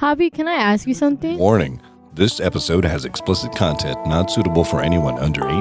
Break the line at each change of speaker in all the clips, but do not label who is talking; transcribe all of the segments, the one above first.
Javi, can I ask you something?
Warning this episode has explicit content not suitable for anyone under 18.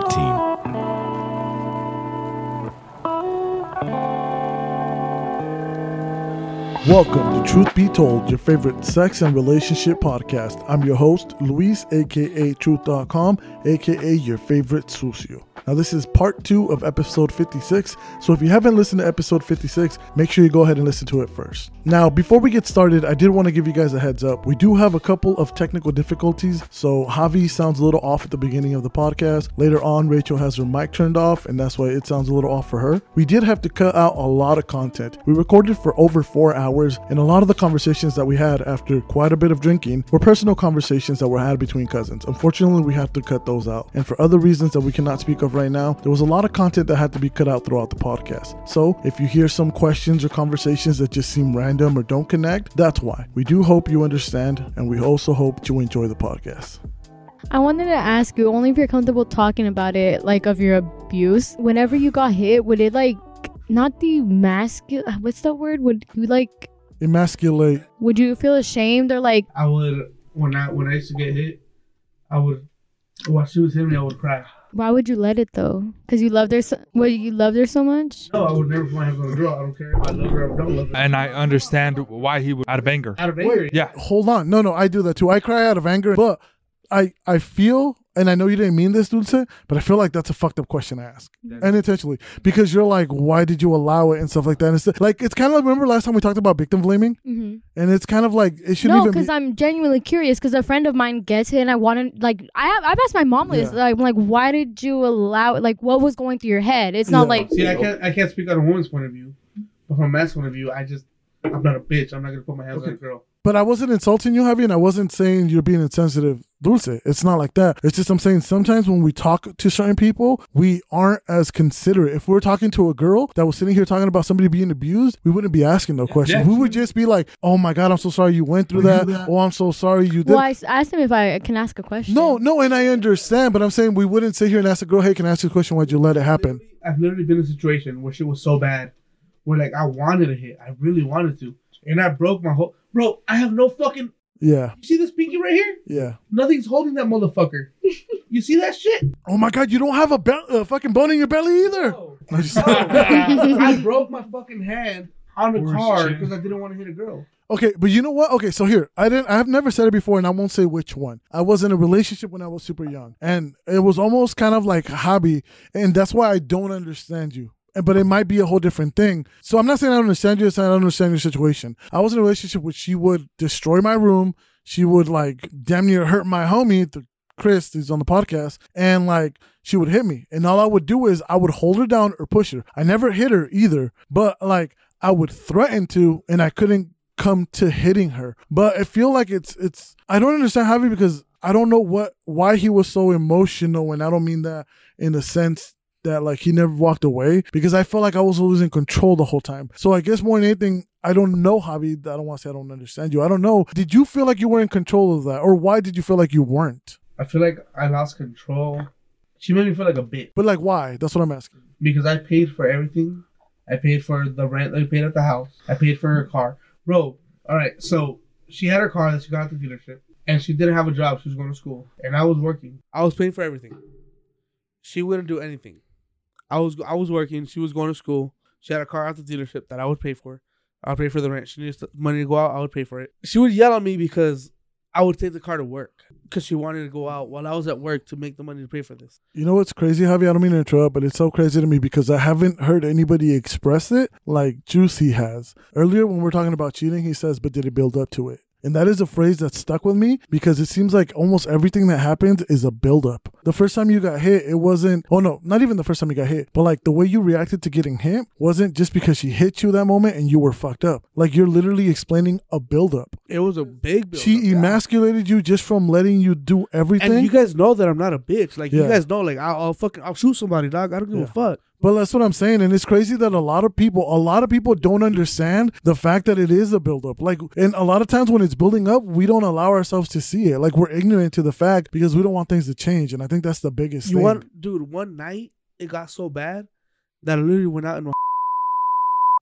Welcome to Truth Be Told, your favorite sex and relationship podcast. I'm your host, Luis, aka Truth.com, aka your favorite sucio. Now, this is part two of episode 56. So, if you haven't listened to episode 56, make sure you go ahead and listen to it first. Now, before we get started, I did want to give you guys a heads up. We do have a couple of technical difficulties. So, Javi sounds a little off at the beginning of the podcast. Later on, Rachel has her mic turned off, and that's why it sounds a little off for her. We did have to cut out a lot of content. We recorded for over four hours, and a lot of the conversations that we had after quite a bit of drinking were personal conversations that were had between cousins. Unfortunately, we have to cut those out. And for other reasons that we cannot speak of right now, there was a lot of content that had to be cut out throughout the podcast. So if you hear some questions or conversations that just seem random or don't connect, that's why. We do hope you understand, and we also hope you enjoy the podcast.
I wanted to ask you, only if you're comfortable talking about it, like of your abuse. Whenever you got hit, would it like not the masculine? What's that word? Would you like?
Emasculate.
Would you feel ashamed or like?
I would when I when I used to get hit, I would while she was hitting me, I would cry.
Why would you let it though? Because you loved her. So, what you loved her so much?
No, I would never put my on a girl. I don't care if I love her or don't love her.
and I understand why he would out of anger.
Out of anger,
Yeah,
Hold on. No, no, I do that too. I cry out of anger, but I I feel and I know you didn't mean this, Dulce, but I feel like that's a fucked up question to ask. Unintentionally. Because you're like, why did you allow it and stuff like that? And it's like it's kind of like remember last time we talked about victim blaming?
Mm-hmm.
And it's kind of like it shouldn't be
No,
even
because
be
I'm genuinely curious. Because a friend of mine gets it, and I wanted like I have I've asked my mom this.
Yeah.
Like, I'm like, why did you allow it? Like, what was going through your head? It's not
Yeah.
like
See, I can't I can't speak on a woman's point of view, but from a man's point of view, I just I'm not a bitch. I'm not gonna put my hands on a girl.
But I wasn't insulting you, Javi, and I wasn't saying you're being insensitive, Dulce. It's not like that. It's just I'm saying sometimes when we talk to certain people, we aren't as considerate. If we're talking to a girl that was sitting here talking about somebody being abused, we wouldn't be asking no questions. We would just be like, "Oh my God, I'm so sorry you went through that. Oh, I'm so sorry you did."
Well, I asked him if I can ask a question.
no, no, and I understand, but I'm saying we wouldn't sit here and ask a girl, "Hey, can I ask you a question? Why'd you let it happen?"
I've literally been in a situation where shit was so bad, where like I wanted to hit, I really wanted to, and I broke my whole. Bro, I have no fucking.
Yeah,
You see this pinky right here?
yeah.
Nothing's holding that motherfucker. you see that shit?
Oh my God, you don't have a, be- a fucking bone in your belly either.
No.
No, just-
I broke my fucking hand on the
Worst
car because I didn't want to hit a girl.
Okay, but you know what? Okay, so here, I didn't I have never said it before and I won't say which one. I was in a relationship when I was super young. And it was almost kind of like a hobby, and that's why I don't understand you. But it might be a whole different thing. So I'm not saying I don't understand you, I don't understand your situation. I was in a relationship where she would destroy my room. She would like damn near hurt my homie, the Chris, who's on the podcast, and like she would hit me. And all I would do is I would hold her down or push her. I never hit her either, but like I would threaten to, and I couldn't come to hitting her. But I feel like it's it's I don't understand Javi because I don't know what why he was so emotional, and I don't mean that in the sense that like he never walked away because I felt like I was losing control the whole time. So I guess more than anything, I don't know, Javi. I don't want to say I don't understand you. I don't know. Did you feel like you were in control of that, or why did you feel like you weren't?
I feel like I lost control. She made me feel like a bitch
But like, why? That's what I'm asking.
because I paid for everything. I paid for the rent that we paid at the house. I paid for her car. Bro, all right. So she had her car that she got at the dealership, and she didn't have a job. She was going to school, and I was working. I was paying for everything. She wouldn't do anything. I was I was working. She was going to school. She had a car at the dealership that I would pay for. I would pay for the rent. She needs money to go out. I would pay for it. She would yell at me because I would take the car to work because she wanted to go out while I was at work to make the money to pay for this.
You know what's crazy, Javi? I don't mean to interrupt, but it's so crazy to me because I haven't heard anybody express it like Juicy has. Earlier, when we are talking about cheating, he says, but did it build up to it? And that is a phrase that stuck with me because it seems like almost everything that happens is a buildup. The first time you got hit, it wasn't, oh no, not even the first time you got hit, but like the way you reacted to getting hit wasn't just because she hit you that moment and you were fucked up. Like you're literally explaining a buildup.
It was a big build.
She emasculated you just from letting you do everything.
And you guys know that I'm not a bitch. Like
Yeah.
you guys know, like I'll, I'll fucking I'll shoot somebody, dog. I don't give
Yeah.
a fuck.
But that's what I'm saying, and it's crazy that a lot of people, a lot of people don't understand the fact that it is a buildup. Like, and a lot of times when it's building up, we don't allow ourselves to see it. Like we're ignorant to the fact because we don't want things to change, and I think that's the biggest
You
thing.
want, dude? One night it got so bad that I literally went out and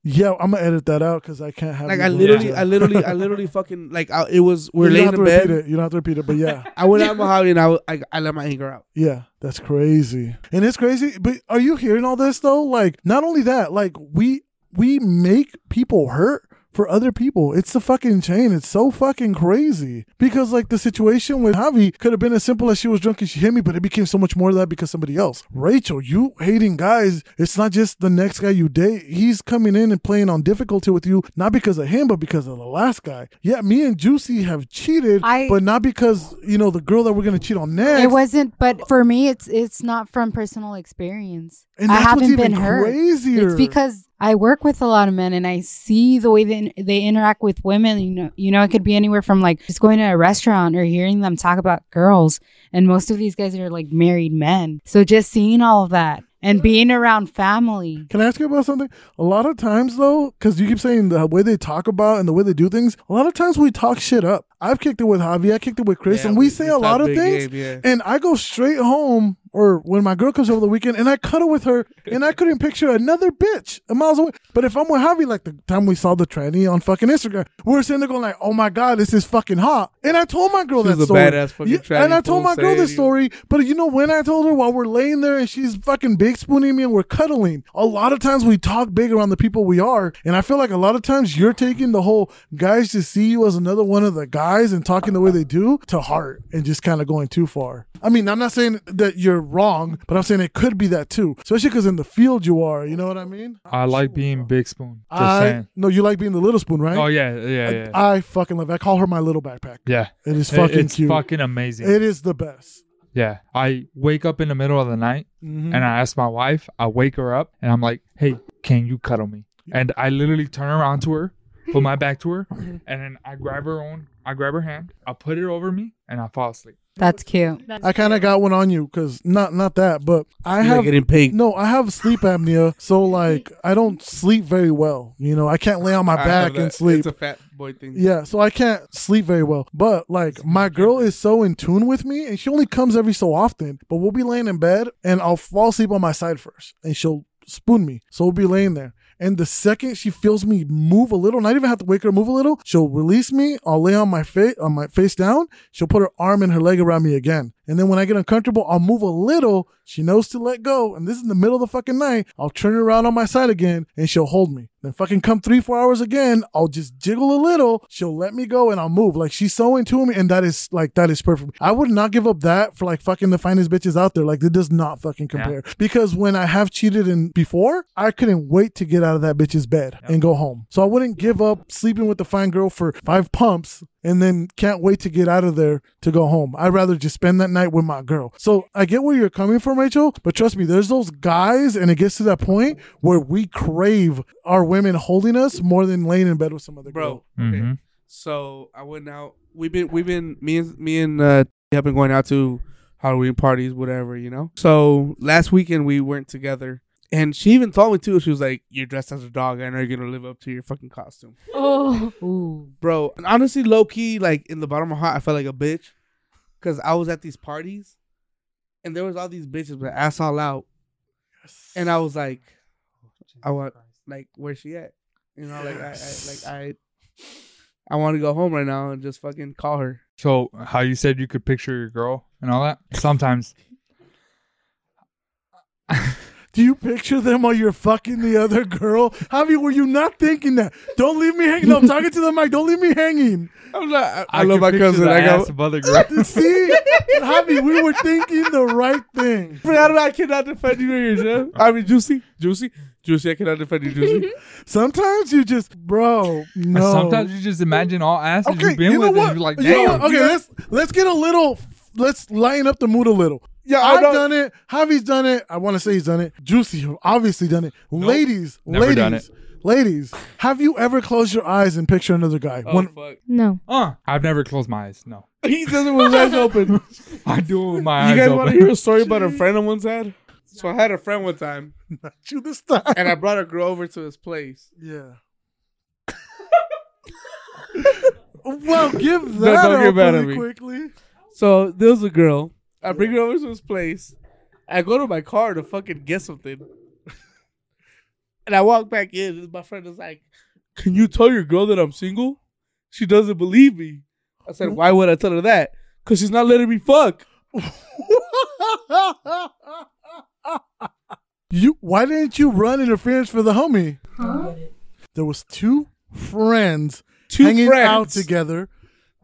Yeah, I'm gonna edit that out because I can't have.
Like I literally. I literally, I literally fucking like I, it was. We're
you
laying
don't have
in
to repeat
bed.
it. You don't have to repeat it, but yeah,
I went out Mojave and I, I, I let my anger out.
yeah, that's crazy, and it's crazy. But are you hearing all this though? Like, not only that, like we we make people hurt for other people. It's the fucking chain. It's so fucking crazy because like the situation with Javi could have been as simple as she was drunk and she hit me, but it became so much more of that because somebody else. Rachel, you hating guys. It's not just the next guy you date. He's coming in and playing on difficulty with you, not because of him, but because of the last guy. Yeah, me and Juicy have cheated,
I-
but not because you know the girl that we're gonna cheat on next.
It wasn't, but for me, it's it's not from personal experience.
And
I haven't
even
been hurt.
crazier.
It's because I work with a lot of men and I see the way they they interact with women. You know, you know, it could be anywhere from like just going to a restaurant or hearing them talk about girls. And most of these guys are like married men. So just seeing all of that and being around family.
Can I ask you about something? A lot of times, though, because you keep saying the way they talk about and the way they do things, a lot of times we talk shit up. I've kicked it with Javi, I kicked it with Chris,
Yeah,
and we,
we-
say
we
a lot of things.
game, yeah.
And I go straight home, or when my girl comes over the weekend, and I cuddle with her, and I couldn't picture another bitch a miles away. But if I'm with Javi, like the time we saw the tranny on fucking Instagram, we are sitting there going like, "Oh my god, this is fucking hot." And I told my girl
She
that story.
badass fucking
Yeah,
tranny
and I told my girl this story. But you know when I told her while we're laying there and she's fucking big spooning me and we're cuddling. A lot of times we talk big around the people we are, and I feel like a lot of times you're taking the whole guys to see you as another one of the guys and talking the way they do to heart and just kind of going too far. I mean, I'm not saying that you're wrong, but I'm saying it could be that too, especially because in the field you are. You know what I mean?
I like being big spoon. Just
I
saying.
no, you like being the little spoon, right?
Oh yeah, yeah, yeah.
I fucking love. It. I call her my little backpack.
yeah.
It is fucking
it's
cute.
fucking amazing.
it is the best.
yeah. I wake up in the middle of the night
Mhm.
and I ask my wife, I wake her up and I'm like, hey, can you cuddle me? And I literally turn around to her, put my back to her,
Mm-hmm.
and then I grab her own, I grab her hand, I put it over me, and I fall asleep.
That's cute.
I kind of got one on you because not not that, but I
You're
have
getting pink.
no, I have sleep apnea, so like I don't sleep very well. You know, I can't lay on my
I
back and sleep.
It's a fat boy thing.
Yeah, so I can't sleep very well. But like my girl is so in tune with me and she only comes every so often. But we'll be laying in bed and I'll fall asleep on my side first and she'll spoon me. So we'll be laying there. And the second she feels me move a little, not even have to wake her move a little, she'll release me. I'll lay on my face on my face down. She'll put her arm and her leg around me again. And then when I get uncomfortable, I'll move a little. She knows to let go. And this is in the middle of the fucking night. I'll turn her around on my side again and she'll hold me. Then fucking come three, four hours again. I'll just jiggle a little. She'll let me go and I'll move. Like she's so into me. And that is like, that is perfect. I would not give up that for like fucking the finest bitches out there. Like it does not fucking compare. Because when I have cheated in before, I couldn't wait to get out of that bitch's bed and go home. So I wouldn't give up sleeping with the fine girl for five pumps and then can't wait to get out of there to go home. I'd rather just spend that night with my girl. So I get where you're coming from, Rachel, but trust me, there's those guys, and it gets to that point where we crave our women holding us more than laying in bed with some other
bro.
girl.
Okay.
Mhm.
So I went out. We've been we've been me and me and uh have been going out to Halloween parties, whatever, you know. So last weekend we weren't together, and she even told me too. She was like, "You're dressed as a dog. I know you're gonna live up to your fucking costume,
Oh,
Ooh.
bro." And honestly, low key, like in the bottom of my heart, I felt like a bitch because I was at these parties, and there was all these bitches with ass all out, yes. and I was like, I want like where's she at? You know, like I, I like I I want to go home right now and just fucking call her.
So how you said you could picture your girl and all that? Sometimes.
Do you picture them while you're fucking the other girl? Javi, were you not thinking that? Don't leave me hanging. No, I'm talking to the mic. Don't leave me hanging.
I'm not. I, I,
could
love my cousin. I got.
some other girl.
See, Javi, we were thinking the right thing.
But I, I cannot defend you here, Jeff. I mean, juicy, juicy, juicy. I cannot defend you, juicy.
Sometimes you just, bro, no.
Sometimes you just imagine all asses
okay,
you've been
you know
with,
what?
and you're like,
You know
damn.
Okay, let's let's get a little. Let's lighten up the mood a little.
Yeah, I
I've
know-
done it. Javi's done it. I want to say he's done it. Juicy, obviously done it. ladies,
never
ladies,
done it.
ladies. Have you ever closed your eyes and picture another guy?
Oh
When-
fuck!
no.
Uh, I've never closed my eyes. No,
He does it with his eyes open.
I do it with my eyes You
guys
open.
want to hear a story about a friend I once had? So I had a friend one time, Not
you this time.
and I brought a girl over to his place.
yeah. well, give that
don't
up
get mad at
really
me.
quickly.
So there was a girl. I bring her over to his place. I go to my car to fucking get something. And I walk back in, and my friend is like, "Can you tell your girl that I'm single? She doesn't believe me." I said, "Why would I tell her that? Because she's not letting me fuck."
you why didn't you run interference for the homie? There was two friends
Two
hanging
friends.
out together,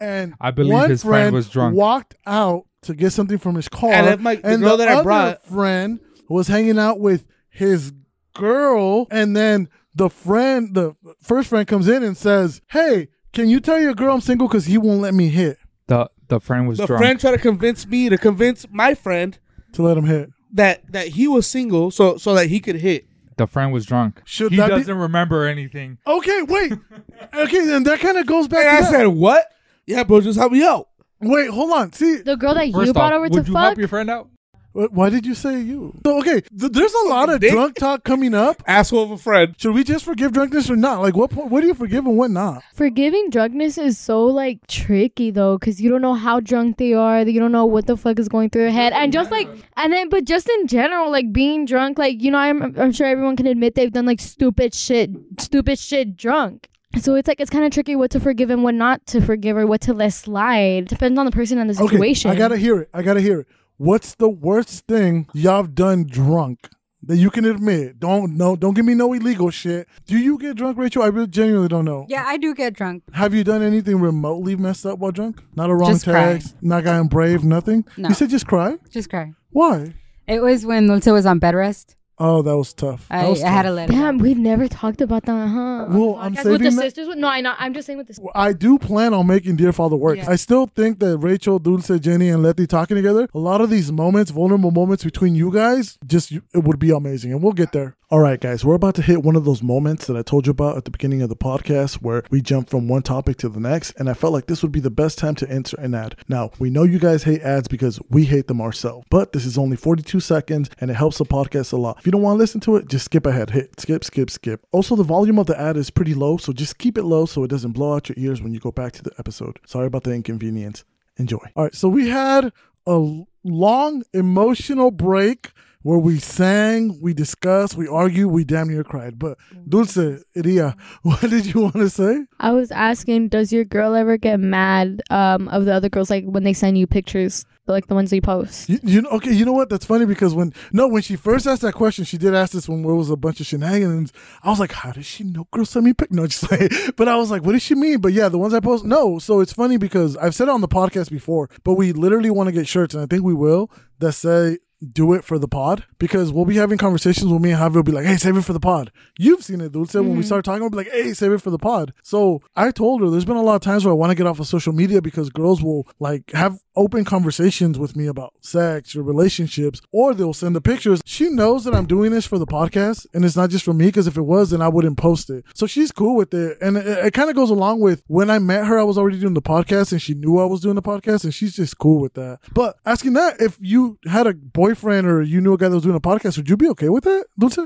and
I believe
one
his friend was drunk.
Walked out to get something from his car,
And if my- the
and
girl
the
that I
other
brought-
friend was hanging out with his girl, and then the friend, the first friend, comes in and says, "Hey, can you tell your girl I'm single because he won't let me hit
The the friend was
The
drunk.
friend tried to convince me to convince my friend
to let him hit."
that that he was single, so so that he could hit.
the friend was drunk.
Should
he
that be-
doesn't remember anything.
Okay, wait. okay, then that kind of goes back.
And
to
I
that.
said, "What? Yeah, bro, just help me out."
Wait, hold on. See,
The girl that
First
you brought
off,
over
would
to
you
fuck.
help your friend out?
Wh- Why did you say you? So okay, th- there's a lot of
dick.
drunk talk coming up.
Asshole of a friend.
Should we just forgive drunkenness or not? Like, what point? What do you forgive and what not?
Forgiving drunkenness is so like tricky though, because you don't know how drunk they are. You don't know what the fuck is going through their head, and just like, and then, but just in general, like being drunk, like you know, I'm, I'm sure everyone can admit they've done like stupid shit, stupid shit drunk. So it's like it's kind of tricky what to forgive and what not to forgive or what to let slide. Depends on the person and the situation.
Okay,
situation.
I gotta hear it. I gotta hear it. What's the worst thing y'all done drunk that you can admit? Don't no, don't give me no illegal shit. Do you get drunk, Rachel? I really genuinely don't know.
Yeah, I do get drunk.
Have you done anything remotely messed up while drunk? Not a wrong
Just cry.
text, not gotten brave, nothing.
No.
You said just cry.
Just cry.
Why?
It was when Dulce was on bed rest.
Oh, that was tough. That
I,
was
I had to
tough.
let it
Damn,
out.
we've never talked about that, huh?
Well, I'm
Podcast with the
saving that-
sisters. No, I not. I'm just saying with the.
I do plan on making Dear Father work.
Yeah.
I still think that Rachel, Dulce, Jenny, and Letty talking together, a lot of these moments, vulnerable moments between you guys, just it would be amazing. And we'll get there. All right, guys, we're about to hit one of those moments that I told you about at the beginning of the podcast where we jump from one topic to the next. And I felt like this would be the best time to enter an ad. Now, we know you guys hate ads because we hate them ourselves, but this is only 42 seconds and it helps the podcast a lot. If you don't want to listen to it, just skip ahead. Hit skip, skip, skip. Also, the volume of the ad is pretty low, so just keep it low so it doesn't blow out your ears when you go back to the episode. Sorry about the inconvenience. Enjoy. All right, so we had a long emotional break where we sang, we discussed, we argued, we damn near cried. But Dulce, Iria, what did you want to say?
I was asking, does your girl ever get mad um of the other girls like when they send you pictures, like the ones you post?
You, you know, okay, you know what? That's funny because when no, when she first asked that question, she did ask this when there was a bunch of shenanigans. I was like, how does she know girls send me pic? No, just like, but I was like, what does she mean? But yeah, the ones I post, no. So it's funny because I've said it on the podcast before, but we literally want to get shirts, and I think we will that say do it for the pod because we'll be having conversations with me and Javi will be like, hey, save it for the pod. You've seen it, Dulce. When we mm-hmm. start talking, we'll be like, hey, save it for the pod. So I told her there's been a lot of times where I want to get off of social media because girls will like have open conversations with me about sex or relationships, or they'll send the pictures. She knows that I'm doing this for the podcast and it's not just for me because if it was, then I wouldn't post it. So she's cool with it. And it, it kind of goes along with when I met her, I was already doing the podcast and she knew I was doing the podcast and she's just cool with that. But asking that, if you had a boyfriend or you knew a guy that was doing a podcast, would you be okay with that, Dulce?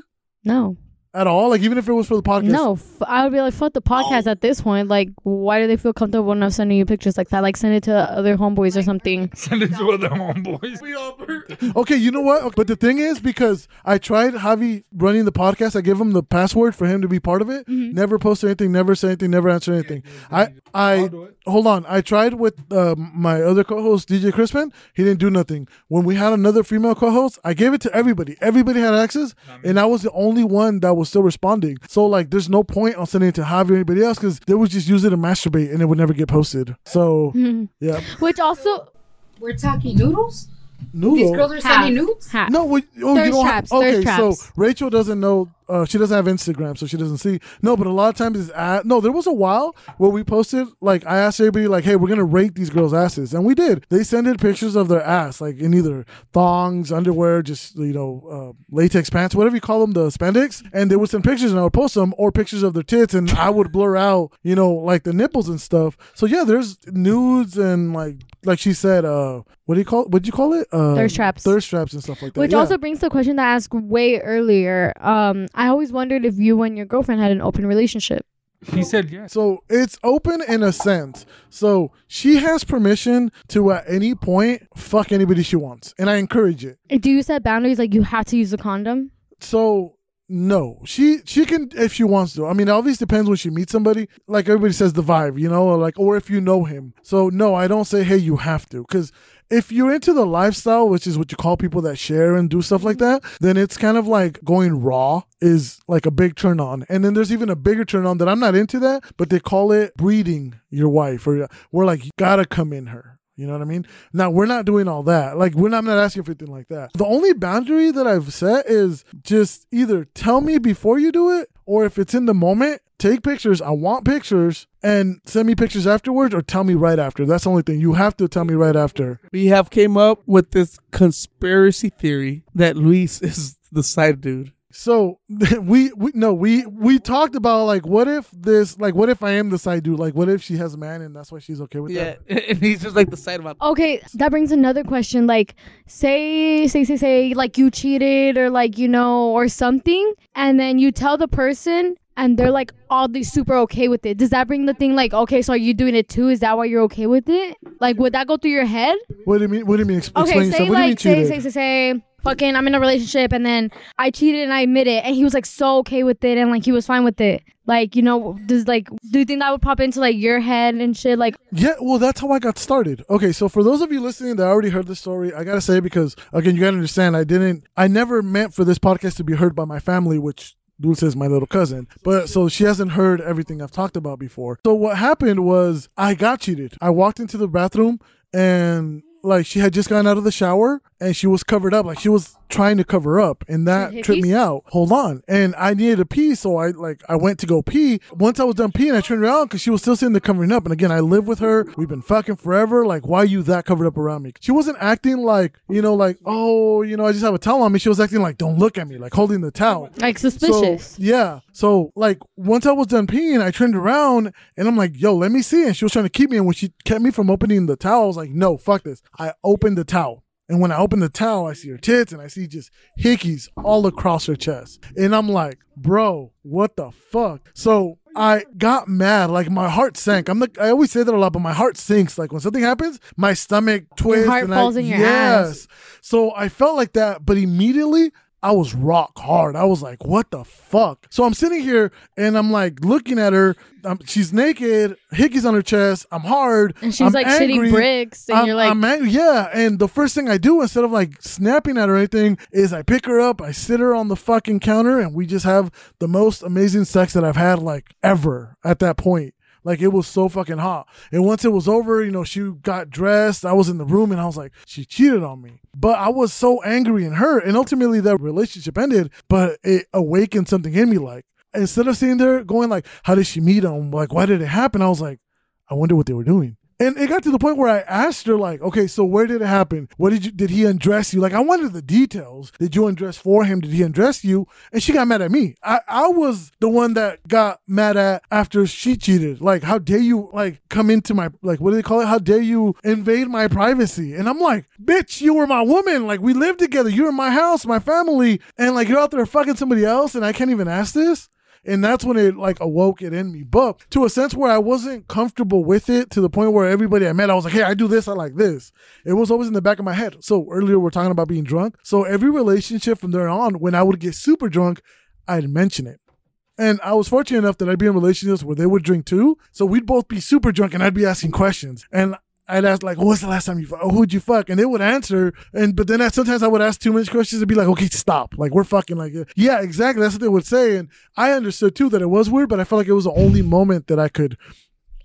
No,
At all? Like even if it was for the podcast?
no. F- I would be like, fuck the podcast at this point. Like, why do they feel comfortable enough sending you pictures like that? Like, send it to other homeboys or something.
Send it to other homeboys.
Okay, you know what? But the thing is, because I tried Javi running the podcast, I gave him the password for him to be part of it. Mm-hmm. Never post anything, never say anything, never answer anything. I, I hold on. I tried with uh, my other co-host DJ Crispin. He didn't do nothing. When we had another female co-host, I gave it to everybody. Everybody had access, and I was the only one that was still responding. So like, there's no point on sending it to Javi or anybody else because they would just use it to masturbate, and it would never get posted. So yeah,
Which also
We're talking noodles?
noodle.
These girls are sending nudes?
half.
No, we, oh, you don't
traps,
have, okay.
thirst
So. Rachel doesn't know. Uh, she doesn't have Instagram, so she doesn't see. No, but a lot of times it's ad. No, there was a while where we posted like I asked everybody like, "Hey, we're gonna rate these girls' asses," and we did. They sent in pictures of their ass, like in either thongs, underwear, just you know, uh, latex pants, whatever you call them, the spandex, and they would send pictures, and I would post them or pictures of their tits, and I would blur out, you know, like the nipples and stuff. So yeah, there's nudes and like like she said, uh, what do you call? What'd you call it? Uh,
Thirst traps.
Thirst traps and stuff like that.
Which
yeah.
also brings the question that I asked way earlier. Um, I always wondered if you and your girlfriend had an open relationship.
He said yes.
So it's open in a sense. So she has permission to at any point fuck anybody she wants, and I encourage it.
Do you set boundaries like you have to use a condom?
So no. She she can if she wants to. I mean, it always depends when she meets somebody. Like everybody says, the vibe, you know, or like or if you know him. So no, I don't say hey, you have to, because if you're into the lifestyle, which is what you call people that share and do stuff like that, then it's kind of like going raw is like a big turn on. And then there's even a bigger turn on that I'm not into that, but they call it breeding your wife or we're like, you gotta come in her. You know what I mean? Now we're not doing all that. Like we're not, I'm not asking for anything like that. The only boundary that I've set is just either tell me before you do it, or if it's in the moment, take pictures. I want pictures and send me pictures afterwards, or tell me right after. That's the only thing. You have to tell me right after.
We have came up with this conspiracy theory that Luis is the side dude.
So we, we no we we talked about like what if this like what if I am the side dude like what if she has a man and that's why she's okay with
Yeah,
that.
and he's just like the side about.
Okay, that brings another question. Like, say, say, say, say, like you cheated or like you know or something, and then you tell the person, and they're like oddly super okay with it. Does that bring the thing like, okay, so are you doing it too? Is that why you're okay with it? Like, would that go through your head?
What do you mean? What do you mean? Ex-
Okay,
explain
say
yourself. What do you mean
like, say, say, say, say, fucking, I'm in a relationship, and then I cheated and I admit it, and he was like so okay with it, and like he was fine with it. Like, you know, does like, do you think that would pop into like your head and shit? Like,
Yeah, well, that's how I got started. Okay, so for those of you listening that already heard the story, I gotta say because again, you gotta understand, I didn't, I never meant for this podcast to be heard by my family, which Dulce is my little cousin. But so she hasn't heard everything I've talked about before. So what happened was I got cheated. I walked into the bathroom and like she had just gotten out of the shower and she was covered up like she was trying to cover up and that
Hickeys?
tripped me out hold on and i needed to pee so i like i went to go pee once i was done peeing i turned around because she was still sitting there covering up and again i live with her we've been fucking forever like why are you that covered up around me she wasn't acting like you know like oh you know i just have a towel on me she was acting like don't look at me like holding the towel
like
so,
suspicious.
yeah. So like once I was done peeing, I turned around and I'm like, yo, let me see. And she was trying to keep me. And when she kept me from opening the towel, I was like, no, fuck this. I opened the towel. And when I open the towel, I see her tits and I see just hickeys all across her chest. And I'm like, bro, what the fuck? So I got mad. Like my heart sank. I'm like, I always say that a lot, but my heart sinks. Like when something happens, my stomach twists.
Your heart
and
falls
I,
in your
yes.
ass.
So I felt like that, but immediately I was rock hard. I was like, what the fuck? So I'm sitting here and I'm like looking at her. Um, she's naked, hickeys on her chest. I'm hard.
And she's
I'm
like
angry.
shitting bricks, and
I'm,
you're like,
I'm angry. Yeah. And the first thing I do instead of like snapping at her or anything is I pick her up, I sit her on the fucking counter, and we just have the most amazing sex that I've had like ever at that point. Like it was so fucking hot. And once it was over, you know, she got dressed. I was in the room and I was like, she cheated on me. But I was so angry and hurt. And ultimately that relationship ended, but it awakened something in me. Like instead of sitting there going like, how did she meet him? Like, why did it happen? I was like, I wonder what they were doing. And it got to the point where I asked her, like, okay, so where did it happen? What did you did he undress you? Like I wanted the details. Did you undress for him? Did he undress you? And she got mad at me. I, I was the one that got mad at after she cheated. Like, how dare you like come into my like what do they call it? How dare you invade my privacy? And I'm like, bitch, you were my woman. Like we lived together. You're in my house, my family, and like you're out there fucking somebody else, and I can't even ask this and that's when it like awoke it in me. But to a sense where i wasn't comfortable with it to the point where everybody i met i was like hey i do this i like this. It was always in the back of my head. So earlier we're talking about being drunk. So every relationship from there on when i would get super drunk i'd mention it. And I was fortunate enough that I'd be in relationships where they would drink too. So we'd both be super drunk and I'd be asking questions. And I'd ask like, "What's the last time you? Fuck? Oh, who'd you fuck?" And they would answer, and but then I, sometimes I would ask too many questions and be like, "Okay, stop! Like we're fucking like, yeah, exactly." That's what they would say, and I understood too that it was weird, but I felt like it was the only moment that I could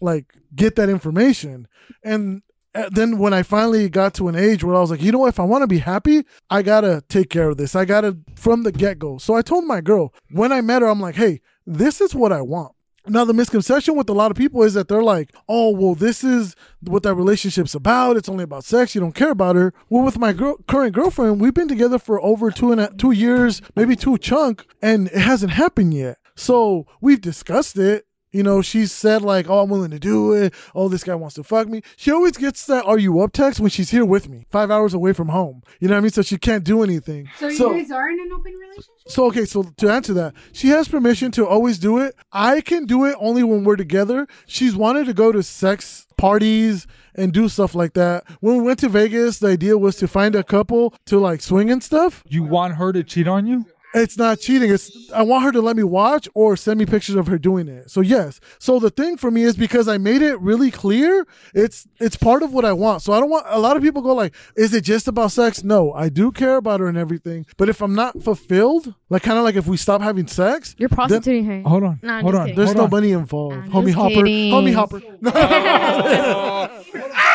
like get that information. And uh, then when I finally got to an age where I was like, you know if I want to be happy, I gotta take care of this. I gotta from the get go. So I told my girl when I met her, I'm like, hey, this is what I want. Now the misconception with a lot of people is that they're like, "Oh, well, this is what that relationship's about. It's only about sex. You don't care about her." Well, with my girl, current girlfriend, we've been together for over two and a, two years, maybe two chunk, and it hasn't happened yet. So we've discussed it. You know, she said like, "Oh, I'm willing to do it. Oh, this guy wants to fuck me." She always gets that "Are you up?" text when she's here with me, five hours away from home. You know what I mean? So she can't do anything.
So, you guys are in an open relationship?
So okay, so to answer that, she has permission to always do it. I can do it only when we're together. She's wanted to go to sex parties and do stuff like that. When we went to Vegas, the idea was to find a couple to like swing and stuff.
You want her to cheat on you?
It's not cheating. It's I want her to let me watch or send me pictures of her doing it. So yes. So the thing for me is because I made it really clear, it's it's part of what I want. So I don't want a lot of people go like, is it just about sex? No, I do care about her and everything. But if I'm not fulfilled, like kind of like if we stop having sex,
You're prostituting her.
Hold on.
No,
hold on.
kidding.
there's
hold
no
on.
money involved.
I'm
Homie
just
Hopper.
kidding.
Homie Hopper.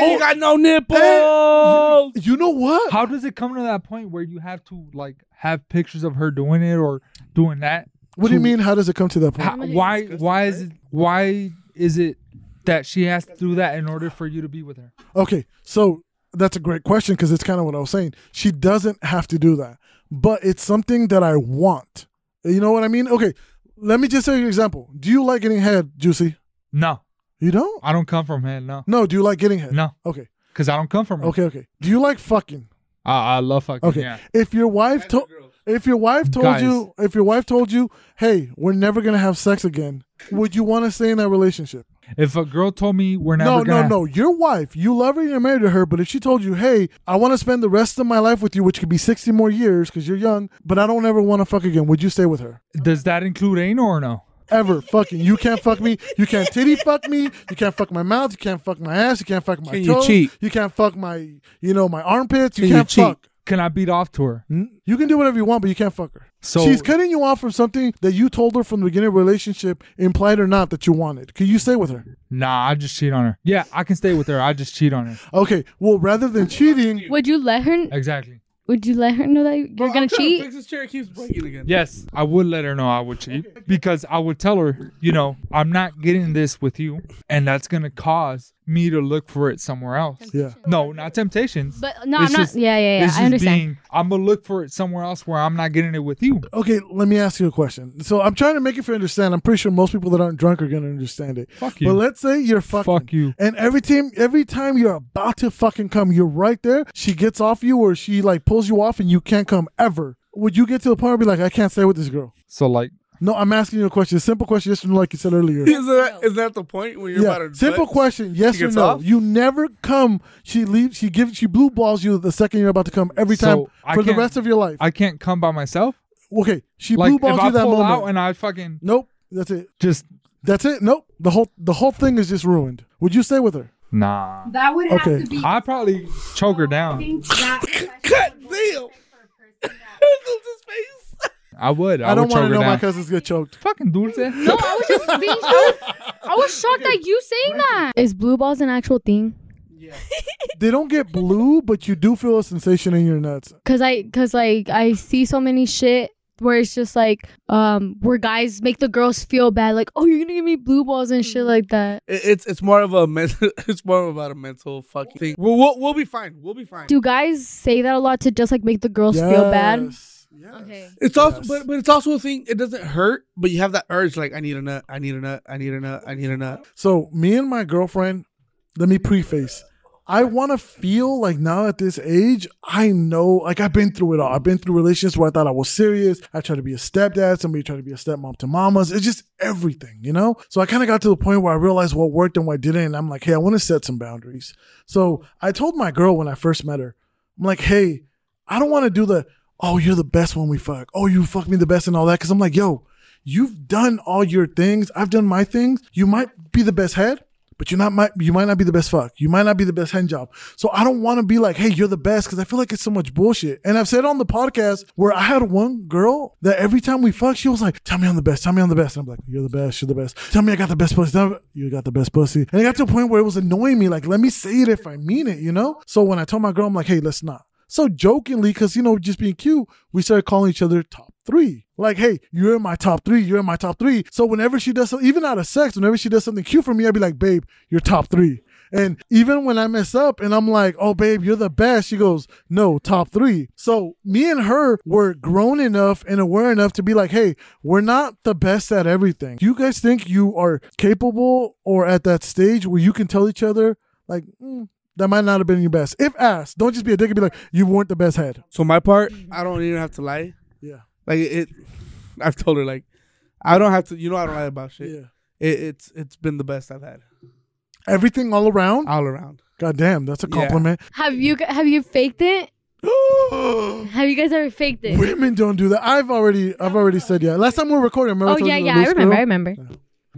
He said you got no nipples.
you know what?
How does it come to that point where you have to like have pictures of her doing it or doing that?
What do you mean? How does it come to that point?
How, why? Why is it? Why is it that she has to do that in order for you to be with her?
Okay, so that's a great question because it's kind of what I was saying. She doesn't have to do that, but it's something that I want. You know what I mean? Okay, let me just say an example. Do you like getting head, Juicy?
No,
You don't?
I don't come from her. No,
No. Do you like getting head?
no,
Okay.
because I don't come from her.
Okay. Okay. Do you like fucking?
I, I love fucking.
Okay.
Yeah.
If your wife told, if your wife told
Guys.
you, if your wife told you, hey, we're never gonna have sex again, would you want to stay in that relationship?
If a girl told me we're never
no,
gonna,
no, no. Your wife, you love her, you're married to her, but if she told you, hey, I want to spend the rest of my life with you, which could be 60 more years because you're young, but I don't ever want to fuck again, would you stay with her?
does that include anal or no?
Ever fucking. You can't fuck me. You can't titty fuck me. You can't fuck my mouth. You can't fuck my ass. You can't fuck my
Can you
toes.
cheat?
You can't fuck my, you know, my armpits. You
Can you
can't
cheat?
fuck.
Can I beat off to her?
You can do whatever you want, but you can't fuck her.
So
She's cutting you off from something that you told her from the beginning of the relationship, implied or not, that you wanted. Can you stay with her?
Nah, I just cheat on her. Yeah, I can stay with her. I just cheat on her.
Okay. Well, rather than cheating,
Would you let her?
Exactly.
Would you let her know that you're gonna cheat?
Fix this chair. It keeps breaking again.
Yes, I would let her know I would cheat because I would tell her, you know, I'm not getting this with you, and that's gonna cause me to look for it somewhere else.
yeah.
No, not temptations.
But no,
It's
I'm not. yeah, yeah, yeah.
it's
I
just
understand.
being. I'm gonna look for it somewhere else where I'm not getting it with you.
Okay, let me ask you a question. So I'm trying to make it for you understand. I'm pretty sure most people that aren't drunk are gonna understand it.
Fuck you.
But let's say you're fucking.
Fuck you.
And every time, every time you're about to fucking come, you're right there. She gets off you, or she like pulls you off, and you can't come ever. Would you get to the point where be like, I can't stay with this girl?
So like,
No, I'm asking you a question. A simple question, yes or no, like you said earlier.
Is that is that the point when you're about
Yeah,
to
simple question, yes or no.
off?
You never come. She leaves. She gives. She blue balls you the second you're about to come every
So,
time
I
for the rest of your life.
I can't come by myself.
okay, she
Like
blue
if
balls
I
you that
pull
moment.
out and I fucking
nope, that's it.
just
That's it. Nope. The whole the whole thing is just ruined. Would you stay with her?
nah.
That would have
Okay.
to be.
I probably choke her down.
God damn. Look his face.
I would. I,
I, don't want to
her
know my cousins get choked.
Fucking dulce.
No, I was just being. I was, I was shocked at you saying that. Is blue balls an actual thing? Yeah.
they don't get blue, but you do feel a sensation in your nuts.
Cause I, cause like I see so many shit where it's just like, um, where guys make the girls feel bad, like, oh, you're gonna give me blue balls and shit like that.
It- It's it's more of a mental. It's more about a mental fucking thing. We'll, we'll we'll be fine. We'll be fine.
Do guys say that a lot to just like make the girls feel bad?
Yes. Yes.
Okay.
It's also,
Yes.
but but it's also a thing. It doesn't hurt, but you have that urge, like I need a nut, I need a nut, I need a nut, I need a nut.
So me and my girlfriend, let me preface. I want to feel like now at this age, I know, like I've been through it all. I've been through relationships where I thought I was serious. I tried to be a stepdad. Somebody tried to be a stepmom to mamas. It's just everything, you know? So I kind of got to the point where I realized what worked and what didn't. And I'm like, hey, I want to set some boundaries. So I told my girl when I first met her, I'm like, hey, I don't want to do the, oh, you're the best when we fuck. Oh, you fuck me the best and all that. Cause I'm like, yo, you've done all your things. I've done my things. You might be the best head, but you're not might you might not be the best fuck. You might not be the best hand job. So I don't want to be like, hey, you're the best, because I feel like it's so much bullshit. And I've said on the podcast where I had one girl that every time we fuck, she was like, tell me I'm the best, tell me I'm the best. And I'm like, you're the best, you're the best. Tell me I got the best pussy. You got the best pussy. And it got to a point where it was annoying me. Like, let me say it if I mean it, you know? So when I told my girl, I'm like, hey, let's not. So jokingly, because you know, just being cute, we started calling each other top three. Like, hey, you're in my top three. You're in my top three. So whenever she does, so even out of sex, whenever she does something cute for me, I'd be like, babe, you're top three. And even when I mess up and I'm like, oh, babe, you're the best, she goes, no, top three. So me and her were grown enough and aware enough to be like, hey, we're not the best at everything. Do you guys think you are capable or at that stage where you can tell each other, like, mm, that might not have been your best? If asked, don't just be a dick and be like, you weren't the best head.
So my part, mm-hmm. I don't even have to lie.
Yeah.
Like it, I've told her like, I don't have to. You know, I don't lie about shit.
Yeah.
It, it's it's been the best I've had
Everything all around.
all around.
God damn, that's a
Yeah.
compliment.
Have you have you faked it Have you guys ever faked it?
Women don't do that. I've already, I've already said yeah. Last time we were recording, remember? I
Oh
told
yeah,
you the
yeah, I
loose
remember. I
girl?
remember.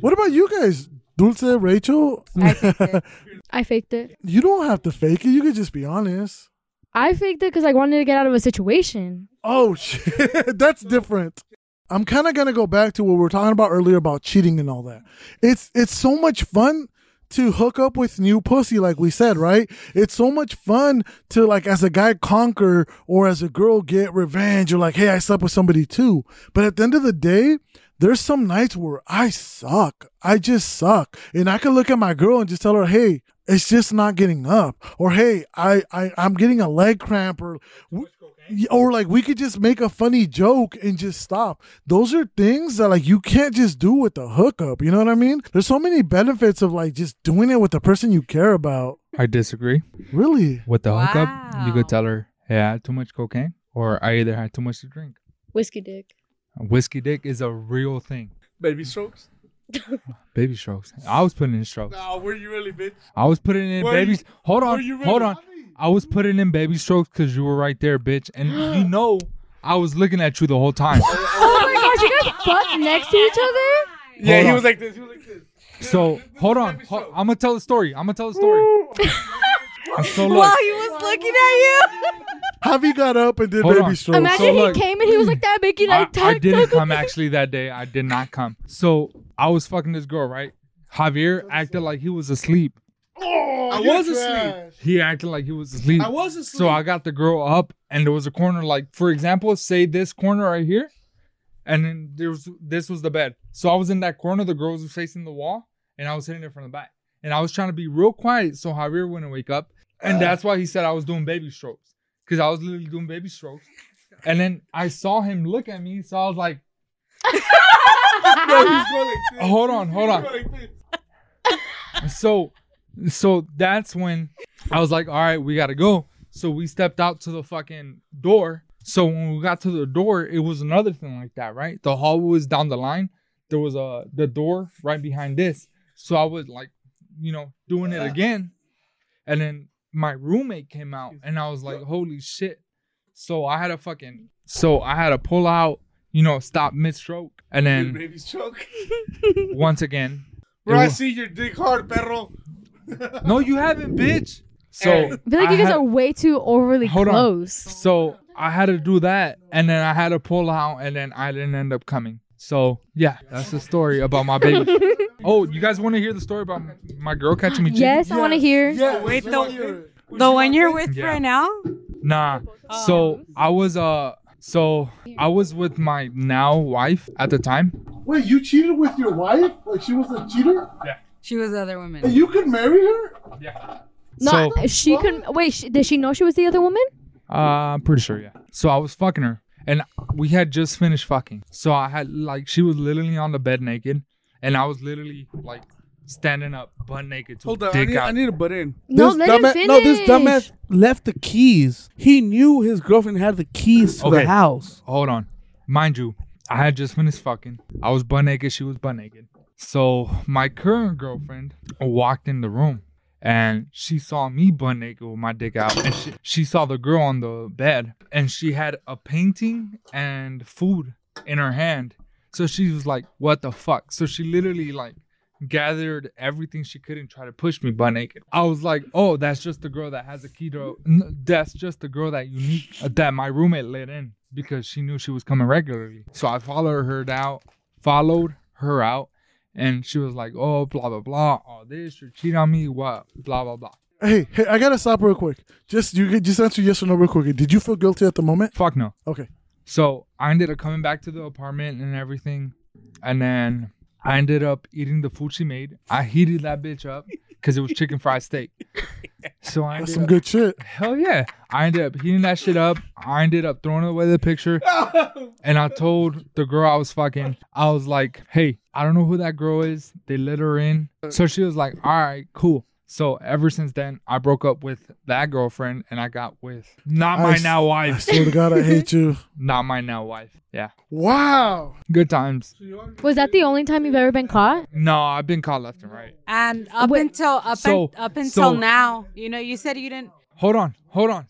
What about you guys, Dulce, Rachel?
I think it-
I faked it.
you don't have to fake it. You could just be honest.
I faked it because I wanted to get out of a situation.
Oh shit, that's different. I'm kind of gonna go back to what we were talking about earlier about cheating and all that. It's it's so much fun to hook up with new pussy, like we said, right? It's so much fun to like as a guy conquer or as a girl get revenge. You're like, hey, I slept with somebody too. But at the end of the day, there's some nights where I suck. I just suck. And I can look at my girl and just tell her, hey, it's just not getting up. Or hey, I, I I'm getting a leg cramp or or like we could just make a funny joke and just stop. Those are things that like you can't just do with the hookup. You know what I mean? There's so many benefits of like just doing it with the person you care about.
I disagree.
Really?
With the hookup, you could tell her, hey, I had too much cocaine, or I either had too much to drink.
Whiskey dick.
Whiskey dick is a real thing.
Baby strokes.
Baby strokes. I was putting in strokes.
No, were you really, bitch?
I was putting in
Were
babies.
you-
hold on,
you
hold
really?
on. I was putting in baby strokes because you were right there, bitch, and you know I was looking at you the whole time.
Oh my gosh, you guys fucked next to each other?
Yeah,
Hold
he
on.
was like this. He was like this.
So hold on, Ho- I'm gonna tell the story. I'm gonna tell the story. so look,
While he was looking at you.
Javi got up and did
Hold
baby
on.
strokes.
Imagine
So
he
look-
came and he was like that, making
I,
like
I
tac-
didn't come actually that day. I did not come. So I was fucking this girl, right? Javier acted like he was asleep.
Oh, I was asleep.
He acted like he was asleep.
I was asleep.
So I got the girl up, and there was a corner, like for example, say this corner right here, and then there was this was the bed. So I was in that corner. The girls was facing the wall, and I was hitting it from the back. And I was trying to be real quiet so Javier wouldn't wake up, and uh. that's why he said I was doing baby strokes, because I was literally doing baby strokes. And then I saw him look at me, so I was like,
No,
"Hold on, hold on."
like
so so that's when I was like, all right, we gotta go. So we stepped out to the fucking door. So when we got to the door, it was another thing like that, right? The hallway was down the line. There was a the door right behind this. So I was like, you know, doing it again. And then my roommate came out and I was like, holy shit. So I had to fucking so I had to pull out, you know, stop mid stroke. And then
Baby stroke.
once again.
Bro, I
wa-
see your dick hard, perro.
no, you haven't, bitch. So
I feel like you guys
had-
are way too overly
Hold on.
close.
So I had to do that, and then I had to pull out, and then I didn't end up coming. So yeah, that's the story about my baby. oh, you guys want to hear the story about my girl catching me cheating?
Yes, I want to hear.
Yeah,
Wait,
let's
the- The one you're with
Yeah.
right now?
Nah. So I was uh, so I was with my now wife at the time.
Wait, you cheated with your wife? Like she was a cheater? Yeah.
She was the other woman.
And you could marry her?
Yeah.
No,
So
she couldn't. Wait, she, did she know she was the other woman?
uh, I'm pretty sure, yeah. So I was fucking her, and we had just finished fucking. So I had like she was literally on the bed naked, and I was literally like standing up, butt naked, to
Hold on, I need,
out.
I need to butt in.
No,
This
let him
dumbass- No, this dumbass left the keys. He knew his girlfriend had the keys to
Okay.
the house.
hold on. Mind you, I had just finished fucking. I was butt naked. She was butt naked. So my current girlfriend walked in the room and she saw me butt naked with my dick out. And she, she saw the girl on the bed and she had a painting and food in her hand. So she was like, what the fuck? So she literally like gathered everything she could and tried to push me butt naked. I was like, oh, that's just the girl that has a key to. That's just the girl that unique uh, that my roommate let in because she knew she was coming regularly. So I followed her out, followed her out, and she was like, oh, blah blah blah, all this, you're cheating on me, what, blah blah blah.
Hey, hey, I gotta stop real quick. Just you could just answer yes or no real quick. Did you feel guilty at the moment?
Fuck no.
Okay.
So I ended up coming back to the apartment and everything. And then I ended up eating the food she made. I heated that bitch up because it was chicken fried steak. So I
That's some
up,
good shit.
hell yeah. I ended up heating that shit up. I ended up throwing away the picture. And I told the girl I was fucking, I was like, hey, I don't know who that girl is. They let her in. So she was like, all right, cool. So ever since then, I broke up with that girlfriend and I got with not my
s-
now
I
wife.
swear to God, I hate you.
Not my now wife. Yeah.
Wow.
Good times.
Was that the only time you've ever been caught?
No, I've been caught left and right.
And up
Wait,
until up,
so-
un- up until
so-
now, you know, you said you didn't.
Hold on, hold on,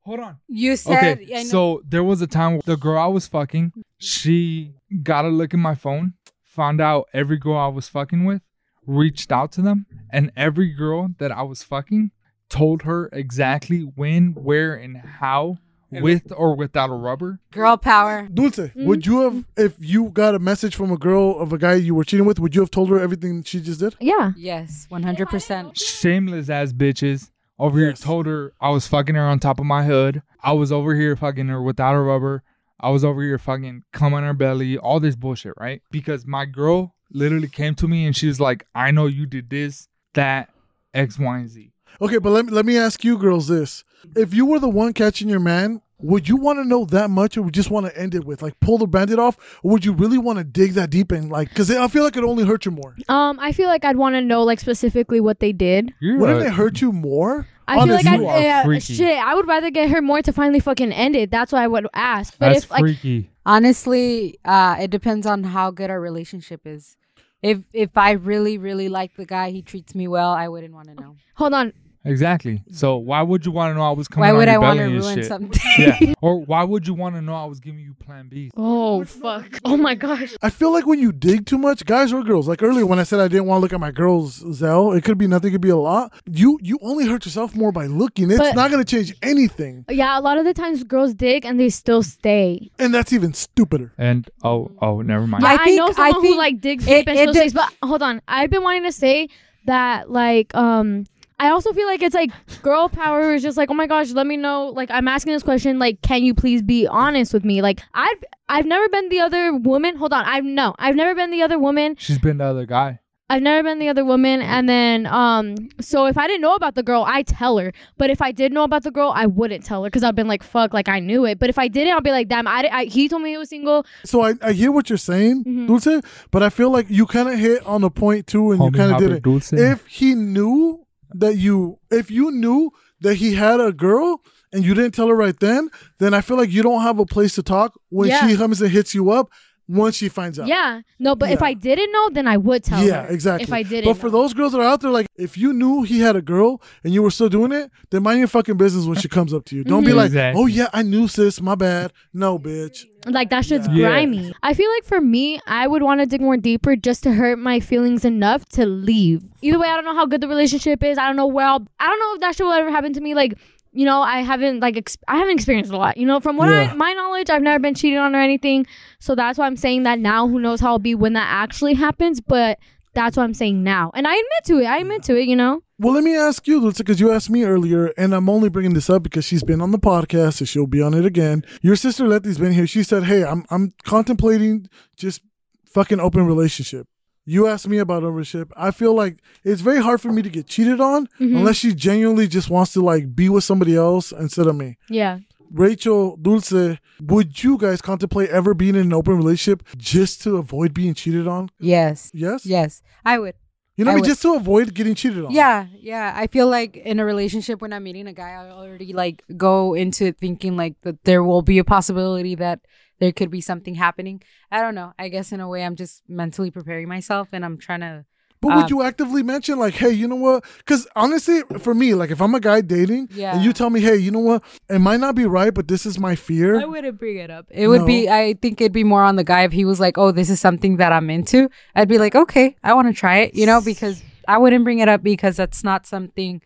hold on.
You said
Okay, so there was a time where the girl I was fucking, she got a look at my phone, found out every girl I was fucking with, reached out to them, and every girl that I was fucking told her exactly when, where, and how, with or without a rubber.
girl power.
Dulce, hmm? would you have, if you got a message from a girl of a guy you were cheating with, would you have told her everything she just did?
Yeah.
Yes, one hundred percent.
Shameless ass bitches. Over here
Yes.
told her I was fucking her on top of my hood. I was over here fucking her without a rubber. I was over here fucking cum on her belly, all this bullshit, right? Because my girl literally came to me and she was like, I know you did this, that, X, Y, and Z.
Okay, but let me let me ask you girls this: If you were the one catching your man, would you want to know that much, or would you just want to end it with like pull the bandit off, or would you really want to dig that deep and like? Because I feel like it only hurt you more.
Um, I feel like I'd want to know like specifically what they did.
You're
Wouldn't
a-
it hurt you more?
I feel like I'd
You are
yeah,
freaky.
shit. I would rather get her more to finally fucking end it. That's what I would ask. But
That's
if like
freaky.
Honestly, uh, it depends on how good our relationship is. If if I really really like the guy, he treats me well. I wouldn't want to know.
hold on,
Exactly. So why would you want to know I was coming
Why would I want to ruin
shit?
something?
Yeah. or why would you want to know I was giving you Plan B?
Oh fuck! Oh my gosh!
I feel like when you dig too much, guys or girls, like earlier when I said I didn't want to look at my girl's Zell, it could be nothing, it could be a lot. You you only hurt yourself more by looking. It's
But-
not gonna change anything,
Yeah, a lot of the times girls dig and they still stay.
and that's even stupider.
And oh oh, never mind.
Yeah,
I
I,
think-
know someone
I
who like digs
it-
deep and
it
still
de-
stays. But hold on, I've been wanting to say that like um. I also feel like it's like girl power is just like, oh my gosh, let me know. Like I'm asking this question, like, can you please be honest with me? Like I've I've never been the other woman. Hold on, I've no, I've never been the other woman.
She's been the other guy.
I've never been the other woman. And then, um, so if I didn't know about the girl, I tell her. But if I did know about the girl, I wouldn't tell her because I've been like, fuck, like I knew it. But if I didn't, I'll be like, damn, I, I he told me he was single.
So I, I hear what you're saying,
Mhm.
Dulce, but I feel like you kind of hit on a point too, and you kind of did it.
Dulce.
If he knew that you, if you knew that he had a girl and you didn't tell her right then, then I feel like you don't have a place to talk when
Yeah.
she comes and hits you up. Once she finds out,
Yeah. No, but if I didn't know, then I would tell her.
yeah,
her.
exactly.
If I didn't.
but for
know.
those girls that are out there, like if you knew he had a girl and you were still doing it, then mind your fucking business when she comes up to you. Don't be
Mhm.
like,
Exactly.
oh yeah, I knew sis, my bad. No, bitch.
Like that shit's
Yeah.
grimy. I feel like for me, I would want to dig more deeper just to hurt my feelings enough to leave. Either way, I don't know how good the relationship is. I don't know where I'll. I don't know if that shit will ever happen to me. Like, you know, I haven't like ex- I haven't experienced a lot. You know, from what
Yeah.
I my knowledge, I've never been cheated on or anything. So that's why I'm saying that now. Who knows how I'll be when that actually happens? But that's what I'm saying now, and I admit to it. I admit to it. You know.
Well, let me ask you, because you asked me earlier, and I'm only bringing this up because she's been on the podcast, and she'll be on it again. Your sister Letty's been here. She said, "Hey, I'm I'm contemplating just fucking open relationship." You asked me about ownership. I feel like it's very hard for me to get cheated on
Mm-hmm.
unless she genuinely just wants to like be with somebody else instead of me.
Yeah.
Rachel, Dulce, would you guys contemplate ever being in an open relationship just to avoid being cheated on?
yes,
Yes.
yes, I would.
You know,
I
what I mean? just to avoid getting cheated on.
Yeah, yeah. I feel like in a relationship when I'm meeting a guy, I already like go into thinking like that there will be a possibility that there could be something happening. I don't know. I guess in a way I'm just mentally preparing myself and I'm trying to
But would
Um,
you actively mention like, hey, you know what? Because honestly, for me, like if I'm a guy dating
Yeah.
and you tell me, hey, you know what? It might not be right, but this is my fear.
I wouldn't bring it up. It would be I think it'd be more on the guy if he was like, "Oh, this is something that I'm into." I'd be like, "Okay, I want to try it," you know, because I wouldn't bring it up because that's not something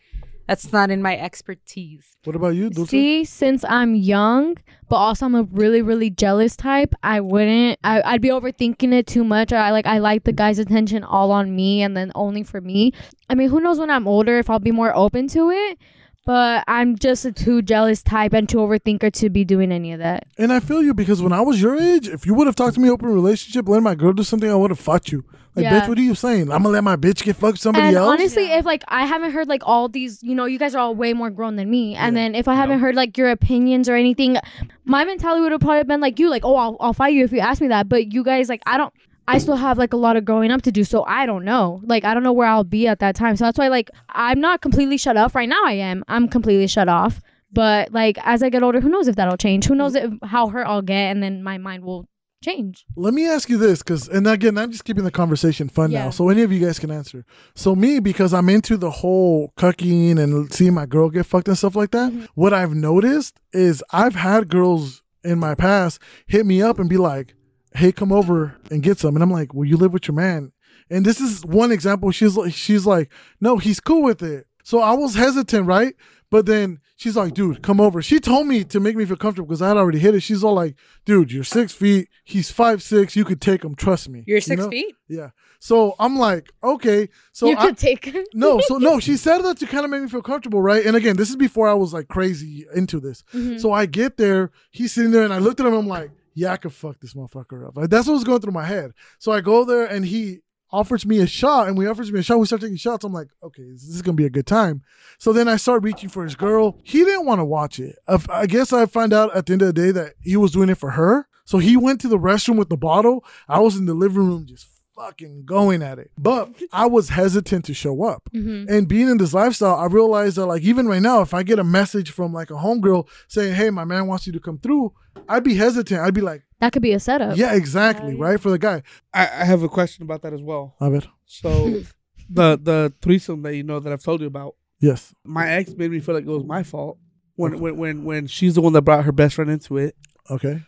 that's not in my expertise.
What about you, Dulce?
See, since I'm young, but also I'm a really, really jealous type, I wouldn't. I, I'd be overthinking it too much. I like I like the guy's attention all on me and then only for me. I mean, who knows when I'm older if I'll be more open to it. But I'm just a too jealous type and too overthinker to be doing any of that.
And I feel you because when I was your age, if you would have talked to me open relationship, let my girl do something, I would have fought you. Like,
Yeah.
bitch, what are you saying? I'm gonna let my bitch get fucked with somebody
and
else?
honestly, if like I haven't heard like all these, you know, you guys are all way more grown than me. And then if I haven't heard like your opinions or anything, my mentality would have probably been like you, like, oh, I'll, I'll fight you if you ask me that. But you guys, like, I don't. I still have like a lot of growing up to do, so I don't know. Like, I don't know where I'll be at that time. So that's why, like, I'm not completely shut off right now. I am. I'm completely shut off. But like, as I get older, who knows if that'll change? Who knows if, how hurt I'll get, and then my mind will change.
Let me ask you this, because and again, I'm just keeping the conversation fun
Yeah.
now, so any of you guys can answer. So me, because I'm into the whole cucking and seeing my girl get fucked and stuff like that.
Mm-hmm.
What I've noticed is I've had girls in my past hit me up and be like, "Hey, come over and get some," and I'm like, "Well, you live with your man." And this is one example. She's like, she's like, "No, he's cool with it." So I was hesitant, right? But then she's like, dude, come over. She told me to make me feel comfortable because I had already hit it. She's all like, dude, you're six feet. He's five six. You could take him. Trust me.
You're
You
six
know?
feet.
Yeah. So I'm like, okay. So
you
I,
could take him.
no, so no, she said that to kind of make me feel comfortable, right? And again, this is before I was like crazy into this.
Mm-hmm.
So I get there, he's sitting there, and I looked at him. I'm like, yeah, I could fuck this motherfucker up. Like, that's what was going through my head. So I go there, and he offers me a shot, and we offers me a shot. We start taking shots. I'm like, okay, this is gonna be a good time. So then I start reaching for his girl. He didn't want to watch it. I guess I find out at the end of the day that he was doing it for her. So he went to the restroom with the bottle. I was in the living room just fucking going at it. But I was hesitant to show up. Mm-hmm. And being in this lifestyle, I realized that like even right now, if I get a message from like a homegirl saying, Hey, my man wants you to come through, I'd be hesitant. I'd be like,
That could be a setup.
Yeah, exactly, right? For the guy.
I, I have a question about that as well.
I bet.
So, the the threesome that you know that I've told you about,
Yes.
my ex made me feel like it was my fault when when when when she's the one that brought her best friend into it.
Okay.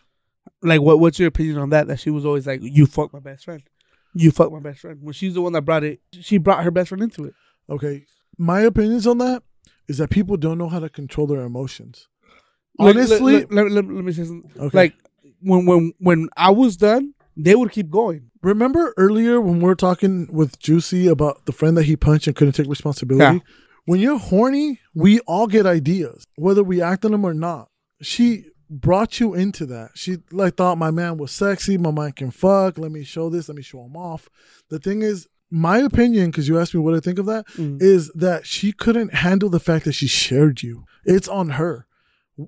Like, what what's your opinion on that? That she was always like, "You fuck my best friend, you fuck my best friend." When she's the one that brought it, she brought her best friend into it.
Okay. My opinions on that is that people don't know how to control their emotions.
Like,
Honestly,
let, let, let, let me say something.
Okay.
Like when when when I was done, they would keep going.
remember earlier when we were talking with Juicy about the friend that he punched and couldn't take responsibility?
Yeah.
When you're horny, we all get ideas, whether we act on them or not. She brought you into that. She like thought my man was sexy, my man can fuck, let me show this, let me show him off. The thing is, my opinion, because you asked me what I think of that, is
Mm.
that she couldn't handle the fact that she shared you. It's on her.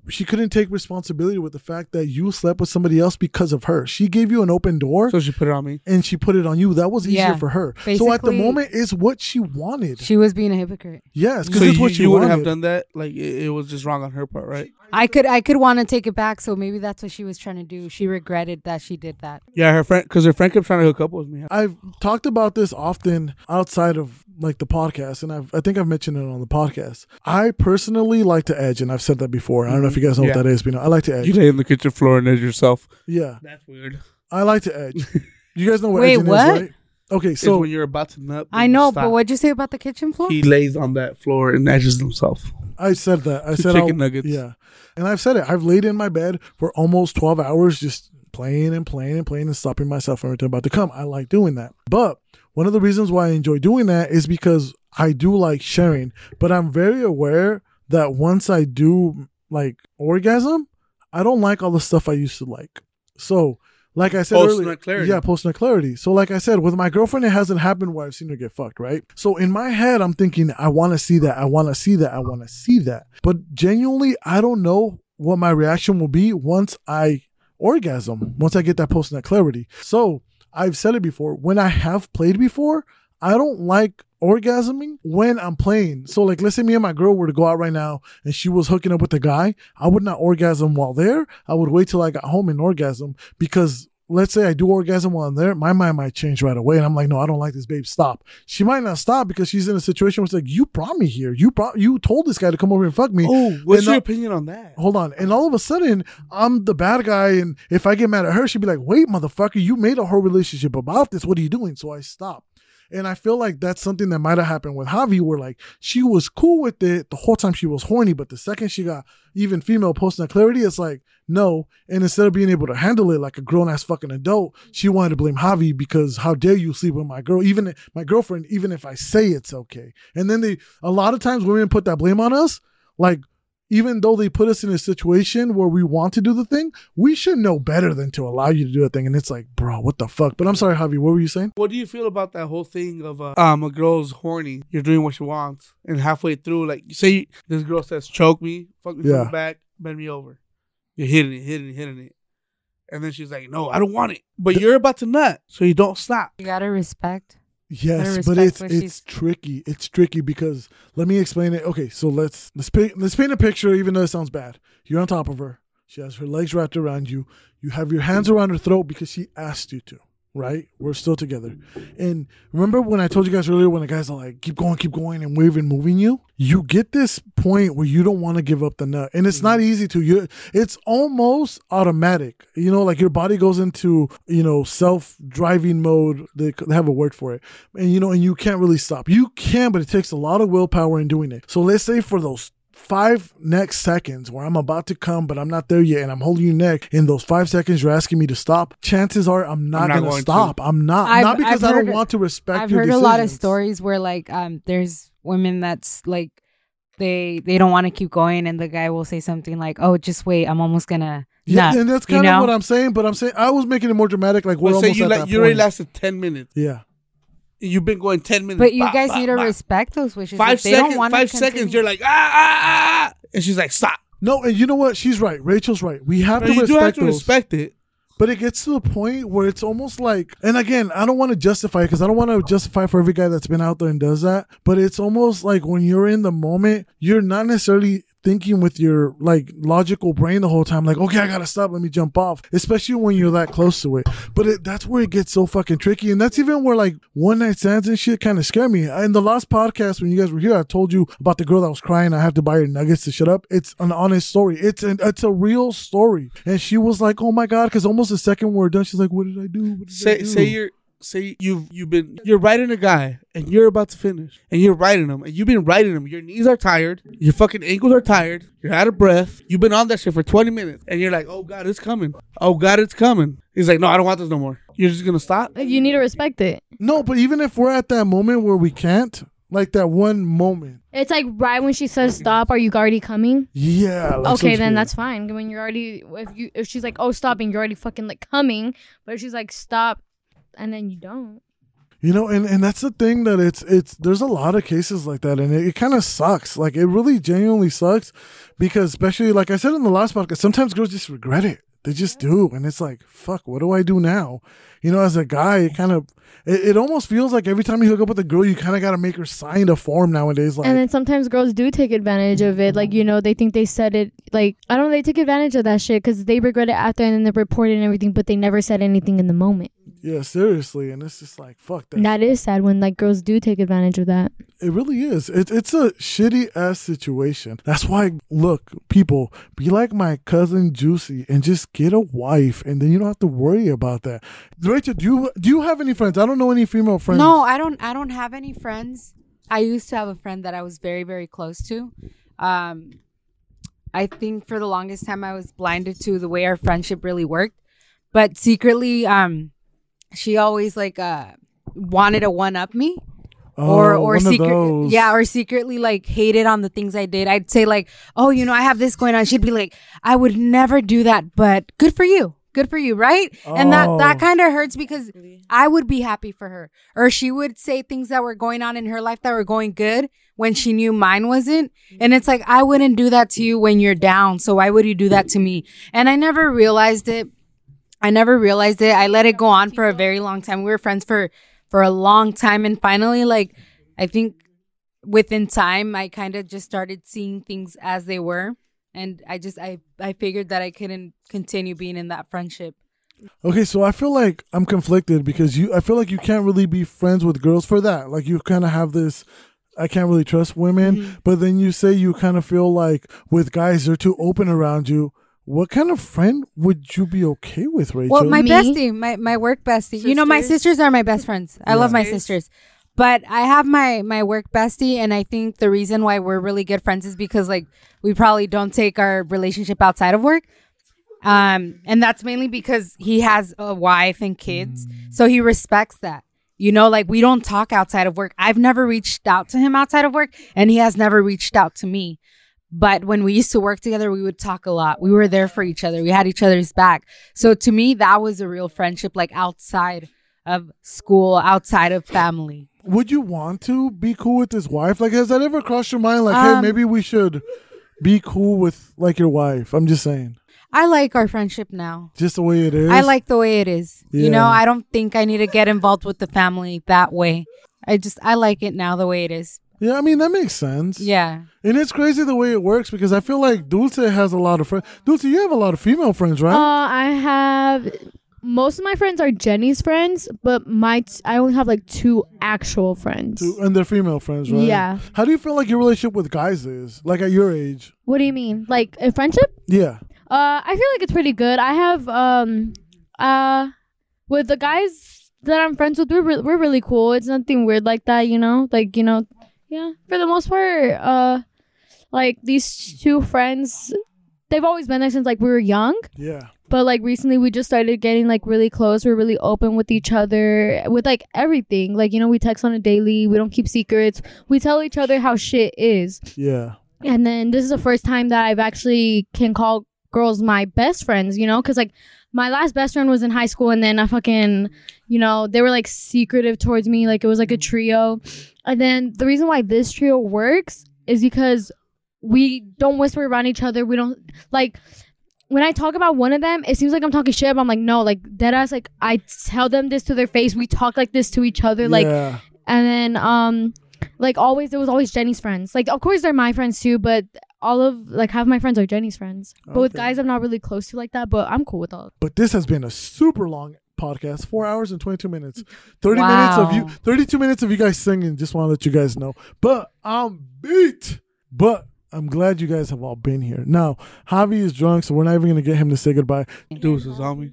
She couldn't take responsibility with the fact that you slept with somebody else because of her. She gave you an open door
So she put it on me.
and she put it on you. That was easier
Yeah.
for her. so at the moment, it's what she wanted.
She was being a hypocrite.
yes, because
So
it's
you,
what she
you wouldn't
wanted.
have done that. Like it, it was just wrong on her part, right?
I could I could want to take it back, so maybe that's what she was trying to do. She regretted that she did that.
Yeah, her friend, because her friend kept trying to hook up with me.
I've talked about this often outside of like the podcast, and I've I think I've mentioned it on the podcast. I personally like to edge, and I've said that before. I don't know if you guys know
Yeah.
what that is, but you know, I like to edge.
You lay on the kitchen floor and edge yourself.
yeah,
That's weird.
I like to edge. You guys know what
Wait,
edging
what?
is, right? Okay,
So
so
when you're about to nut,
I know, but what'd you say about the kitchen floor?
he lays on that floor and edges himself.
I said that. I said
chicken
I'll-
nuggets.
Yeah, and I've said it. I've laid in my bed for almost twelve hours, just playing and playing and playing and stopping myself from everything about to come. I like doing that. But one of the reasons why I enjoy doing that is because I do like sharing. But I'm very aware that once I do like orgasm, I don't like all the stuff I used to like. So. Like I said
Post
earlier,
clarity.
yeah, post nut clarity. So, like I said, with my girlfriend, it hasn't happened where I've seen her get fucked, right? So, in my head, I'm thinking, I want to see that, I want to see that, I want to see that. But genuinely, I don't know what my reaction will be once I orgasm, once I get that post nut clarity. So, I've said it before. When I have played before, I don't like orgasming when I'm playing. So, like, let's say me and my girl were to go out right now and she was hooking up with a guy, I would not orgasm while there. I would wait till I got home and orgasm because let's say I do orgasm while I'm there, my mind might change right away. And I'm like, no, I don't like this, babe. Stop. She might not stop because she's in a situation where it's like, you brought me here. You brought, you told this guy to come over and fuck me.
Oh, what's
And
your opinion on that?
Hold on. And all of a sudden, I'm the bad guy. And if I get mad at her, she'd be like, wait, motherfucker, you made a whole relationship about this. What are you doing? So I stop. And I feel like that's something that might have happened with Javi, where like she was cool with it the whole time she was horny, but the second she got even female post nut clarity, it's like no. And instead of being able to handle it like a grown ass fucking adult, she wanted to blame Javi because how dare you sleep with my girl, even my girlfriend, even if I say it's okay. And then they a lot of times women put that blame on us, like even though they put us in a situation where we want to do the thing, we should know better than to allow you to do a thing. And it's like, bro, what the fuck? But I'm sorry, Javi, what were you saying?
What do you feel about that whole thing of uh, um a girl's horny, you're doing what she wants, and halfway through, like say this girl says choke me, fuck me from the back, bend me over, you're hitting it, hitting it, hitting it, and then she's like, no, I don't want it, but you're about to nut, so you don't stop.
You gotta respect.
Yes, but it's it's
she's-
tricky. It's tricky because let me explain it. Okay, so let's let's paint let's paint a picture. Even though it sounds bad, you're on top of her. She has her legs wrapped around you. You have your hands around her throat because she asked you to. Right? We're still together. And remember when I told you guys earlier when the guys are like, keep going, keep going, and waving, moving you? You get this point where you don't want to give up the nut. And it's not mm-hmm. easy to. You it's almost automatic. You know, like your body goes into, you know, self driving mode. They, they have a word for it. And you know, and you can't really stop. You can, but it takes a lot of willpower in doing it. So let's say for those five next seconds where I'm about to come, but I'm not there yet, and I'm holding your neck. In those five seconds, you're asking me to stop. Chances are, I'm not,
I'm not
gonna
going to.
stop. I'm not.
I've-
not because
I've
I don't want to respect.
I've
your
heard a lot of stories where like um there's women that's like they they don't want to keep going and the guy will say something like oh just wait I'm almost gonna
Yeah,
nut,"
and that's kind of
know?
what I'm saying. But I'm saying I was making it more dramatic. Like we're
Well, say
almost
you
at
like
that
you already lasted ten minutes.
Yeah.
You've been going ten minutes.
But you
Bah,
guys
bah,
need to
bah.
respect those wishes.
Five
If they
seconds.
don't
Five seconds. You're like ah ah ah, and she's like stop.
No, and you know what? She's right. Rachel's right. We have
No,
to
you
respect
do have to
those.
respect it.
But it gets to the point where it's almost like, and again, I don't want to justify because I don't want to justify for every guy that's been out there and does that. But it's almost like when you're in the moment, you're not necessarily thinking with your like logical brain the whole time, like, okay, I gotta stop, let me jump off. Especially when you're that close to it. But it, that's where it gets so fucking tricky, and that's even where like one night stands and shit kind of scare me. In the last podcast when you guys were here, I told you about the girl that was crying. I have to buy her nuggets to shut up. It's an honest story. It's an it's a real story, and she was like, oh my god, because almost the second we're done, she's like, what did I do? What did I
Say
do?
say you're say you've you've been you're riding a guy and you're about to finish and you're riding him and you've been riding him. Your knees are tired. Your fucking ankles are tired. You're out of breath. You've been on that shit for 20 minutes and you're like, oh god, it's coming. Oh god, it's coming. He's like, no, I don't want this no more. You're just gonna stop.
You need to respect it.
No, but even if we're at that moment where we can't, like that one moment,
It's like right when she says stop, are you already coming?
yeah. Like
okay, then
shit.
that's fine. When you're already if you if she's like, oh stop and you're already fucking like coming, but if she's like stop and then you don't.
You know, and, and that's the thing that it's it's there's a lot of cases like that, and it, it kind of sucks. Like it really genuinely sucks because especially like I said in the last podcast, sometimes girls just regret it. They just do, and it's like, fuck, what do I do now? You know, as a guy, it kind of it, it almost feels like every time you hook up with a girl, you kind of got to make her sign a form nowadays. Like,
and then sometimes girls do take advantage of it. Like, you know, they think they said it. Like, I don't know, they take advantage of that shit because they regret it after and then they report it and everything, but they never said anything in the moment.
Yeah, seriously, and it's just like, fuck that.
That is sad when, like, girls do take advantage of that.
It really is. It, it's a shitty ass situation. That's why, look, people, be like my cousin Juicy and just get a wife, and then you don't have to worry about that. Rachel, do you do you have any friends? I don't know any female friends.
No, I don't. I don't have any friends. I used to have a friend that I was very, very close to. Um, I think for the longest time I was blinded to the way our friendship really worked, but secretly, um, she always like uh wanted to one up me. or
Oh,
or
one of
secret yeah or secretly like hated on the things i did. I'd say like oh you know i have this going on. She'd be like i would never do that but good for you. Good for you right? And that that
Oh.
kind of hurts because i would be happy for her. Or she would say things that were going on in her life that were going good when she knew mine wasn't. And it's like i wouldn't do that to you when you're down so why would you do that to me? And i never realized it I never realized it. I let it go on for a very long time. We were friends for for a long time and finally like I think within time I kind of just started seeing things as they were and I just I I figured that I couldn't continue being in that friendship.
Okay, so I feel like I'm conflicted because you. I feel like you can't really be friends with girls for that. Like you kind of have this. I can't really trust women,
Mm-hmm.
but then you say you kind of feel like with guys they're too open around you. What kind of friend would you be okay with, Rachel?
Well, my
Me?
bestie, my my work bestie. You know, my
Sisters?
sisters are my best friends. I love my
Sisters?
sisters. But I have my my work bestie and I think the reason why we're really good friends is because like we probably don't take our relationship outside of work. Um and that's mainly because he has a wife and kids. So he respects that. You know, like we don't talk outside of work. I've never reached out to him outside of work and he has never reached out to me. But when we used to work together, we would talk a lot. We were there for each other. We had each other's back. So to me, that was a real friendship, like outside of school, outside of family.
would you want to be cool with his wife? Like, has that ever crossed your mind? Like, hey,
Um,
maybe we should be cool with like your wife. I'm just saying,
I like our friendship now.
just the way it is.
I like the way it is. You know, I don't think I need to get involved with the family that way. I just, I like it now the way it is.
Yeah, I mean that makes sense.
Yeah.
And it's crazy the way it works because I feel like Dulce has a lot of friends. Dulce, you have a lot of female friends, right?
Uh, I have most of my friends are Jenny's friends, but my t- I only have like two actual friends.
Two- and they're female friends, right?
Yeah.
How do you feel like your relationship with guys is? Like at your age?
What do you mean? Like a friendship?
Yeah.
Uh, I feel like it's pretty good. I have um uh with the guys that I'm friends with, we're re- we're really cool. It's nothing weird like that, you know. Like you know, yeah. For the most part, uh, like these two friends, they've always been there since like we were young.
Yeah.
But like recently, we just started getting like really close. We're really open with each other with like everything. Like you know, we text on a daily. We don't keep secrets. We tell each other how shit is.
Yeah.
And then this is the first time that I've actually can call girls my best friends, you know? Because, like, my last best friend was in high school, and then I fucking, you know, they were like secretive towards me. Like, it was like a trio. And then the reason why this trio works is because we don't whisper around each other. We don't, like, when I talk about one of them, it seems like I'm talking shit, but I'm like, no, like, dead ass, like, I tell them this to their face. We talk like this to each other. Like,
yeah.
and then um like always there was always Jenny's friends. Like of course they're my friends too, but all of like half my friends are Jenny's friends. But with guys I'm not really close to like that, but I'm cool with all.
But this has been a super long podcast, four hours and 22 minutes. 30 minutes of you, 32 minutes of you guys singing. Just want to let you guys know. But I'm beat. But I'm glad you guys have all been here. Now, Javi is drunk, so we're not even going to get him to say goodbye.
Deuces on me.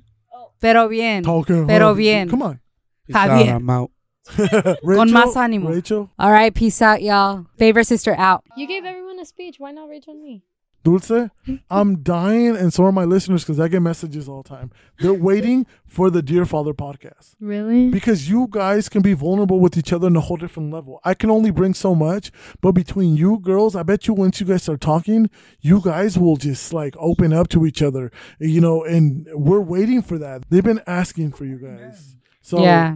Pero bien.
Talking.
Pero bien.
Come on.
Peace
Está
out,
bien.
I'm out.
Rachel,
más ánimo.
Rachel,
All right. Peace out, y'all. Favorite sister out.
You gave everyone a speech. Why not Rachel and me?
Dulce, I'm dying, and so are my listeners because I get messages all the time. They're waiting for the Dear Father podcast.
Really?
because you guys can be vulnerable with each other on a whole different level. I can only bring so much, but between you girls, I bet you once you guys start talking, you guys will just like open up to each other, you know, and we're waiting for that. They've been asking for you guys. So,
yeah.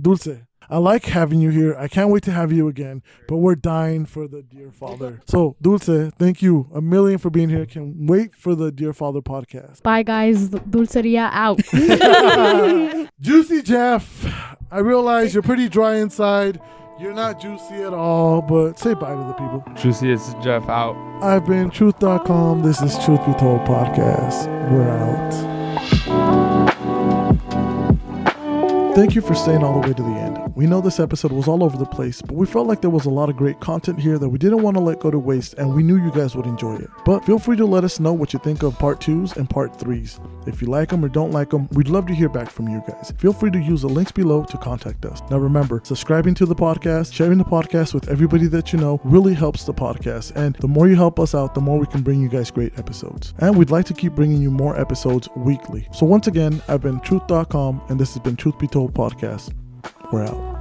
Dulce, I like having you here. I can't wait to have you again, but we're dying for the Dear Father. So, Dulce, thank you a million for being here. Can wait for the Dear Father podcast.
Bye guys. Dulceria out.
Juicy Jeff, I realize you're pretty dry inside. You're not juicy at all, but say bye to the people.
Juicy is Jeff out.
I've been truth.com. This is Truth Be Told Podcast. We're out. Thank you for staying all the way to the end. We know this episode was all over the place, but we felt like there was a lot of great content here that we didn't want to let go to waste, and we knew you guys would enjoy it. But feel free to let us know what you think of part twos and part threes. If you like them or don't like them, we'd love to hear back from you guys. Feel free to use the links below to contact us. Now remember, subscribing to the podcast, sharing the podcast with everybody that you know really helps the podcast. And the more you help us out, the more we can bring you guys great episodes. And we'd like to keep bringing you more episodes weekly. So once again, I've been truth.com and this has been Truth Be Told Podcast. We're out.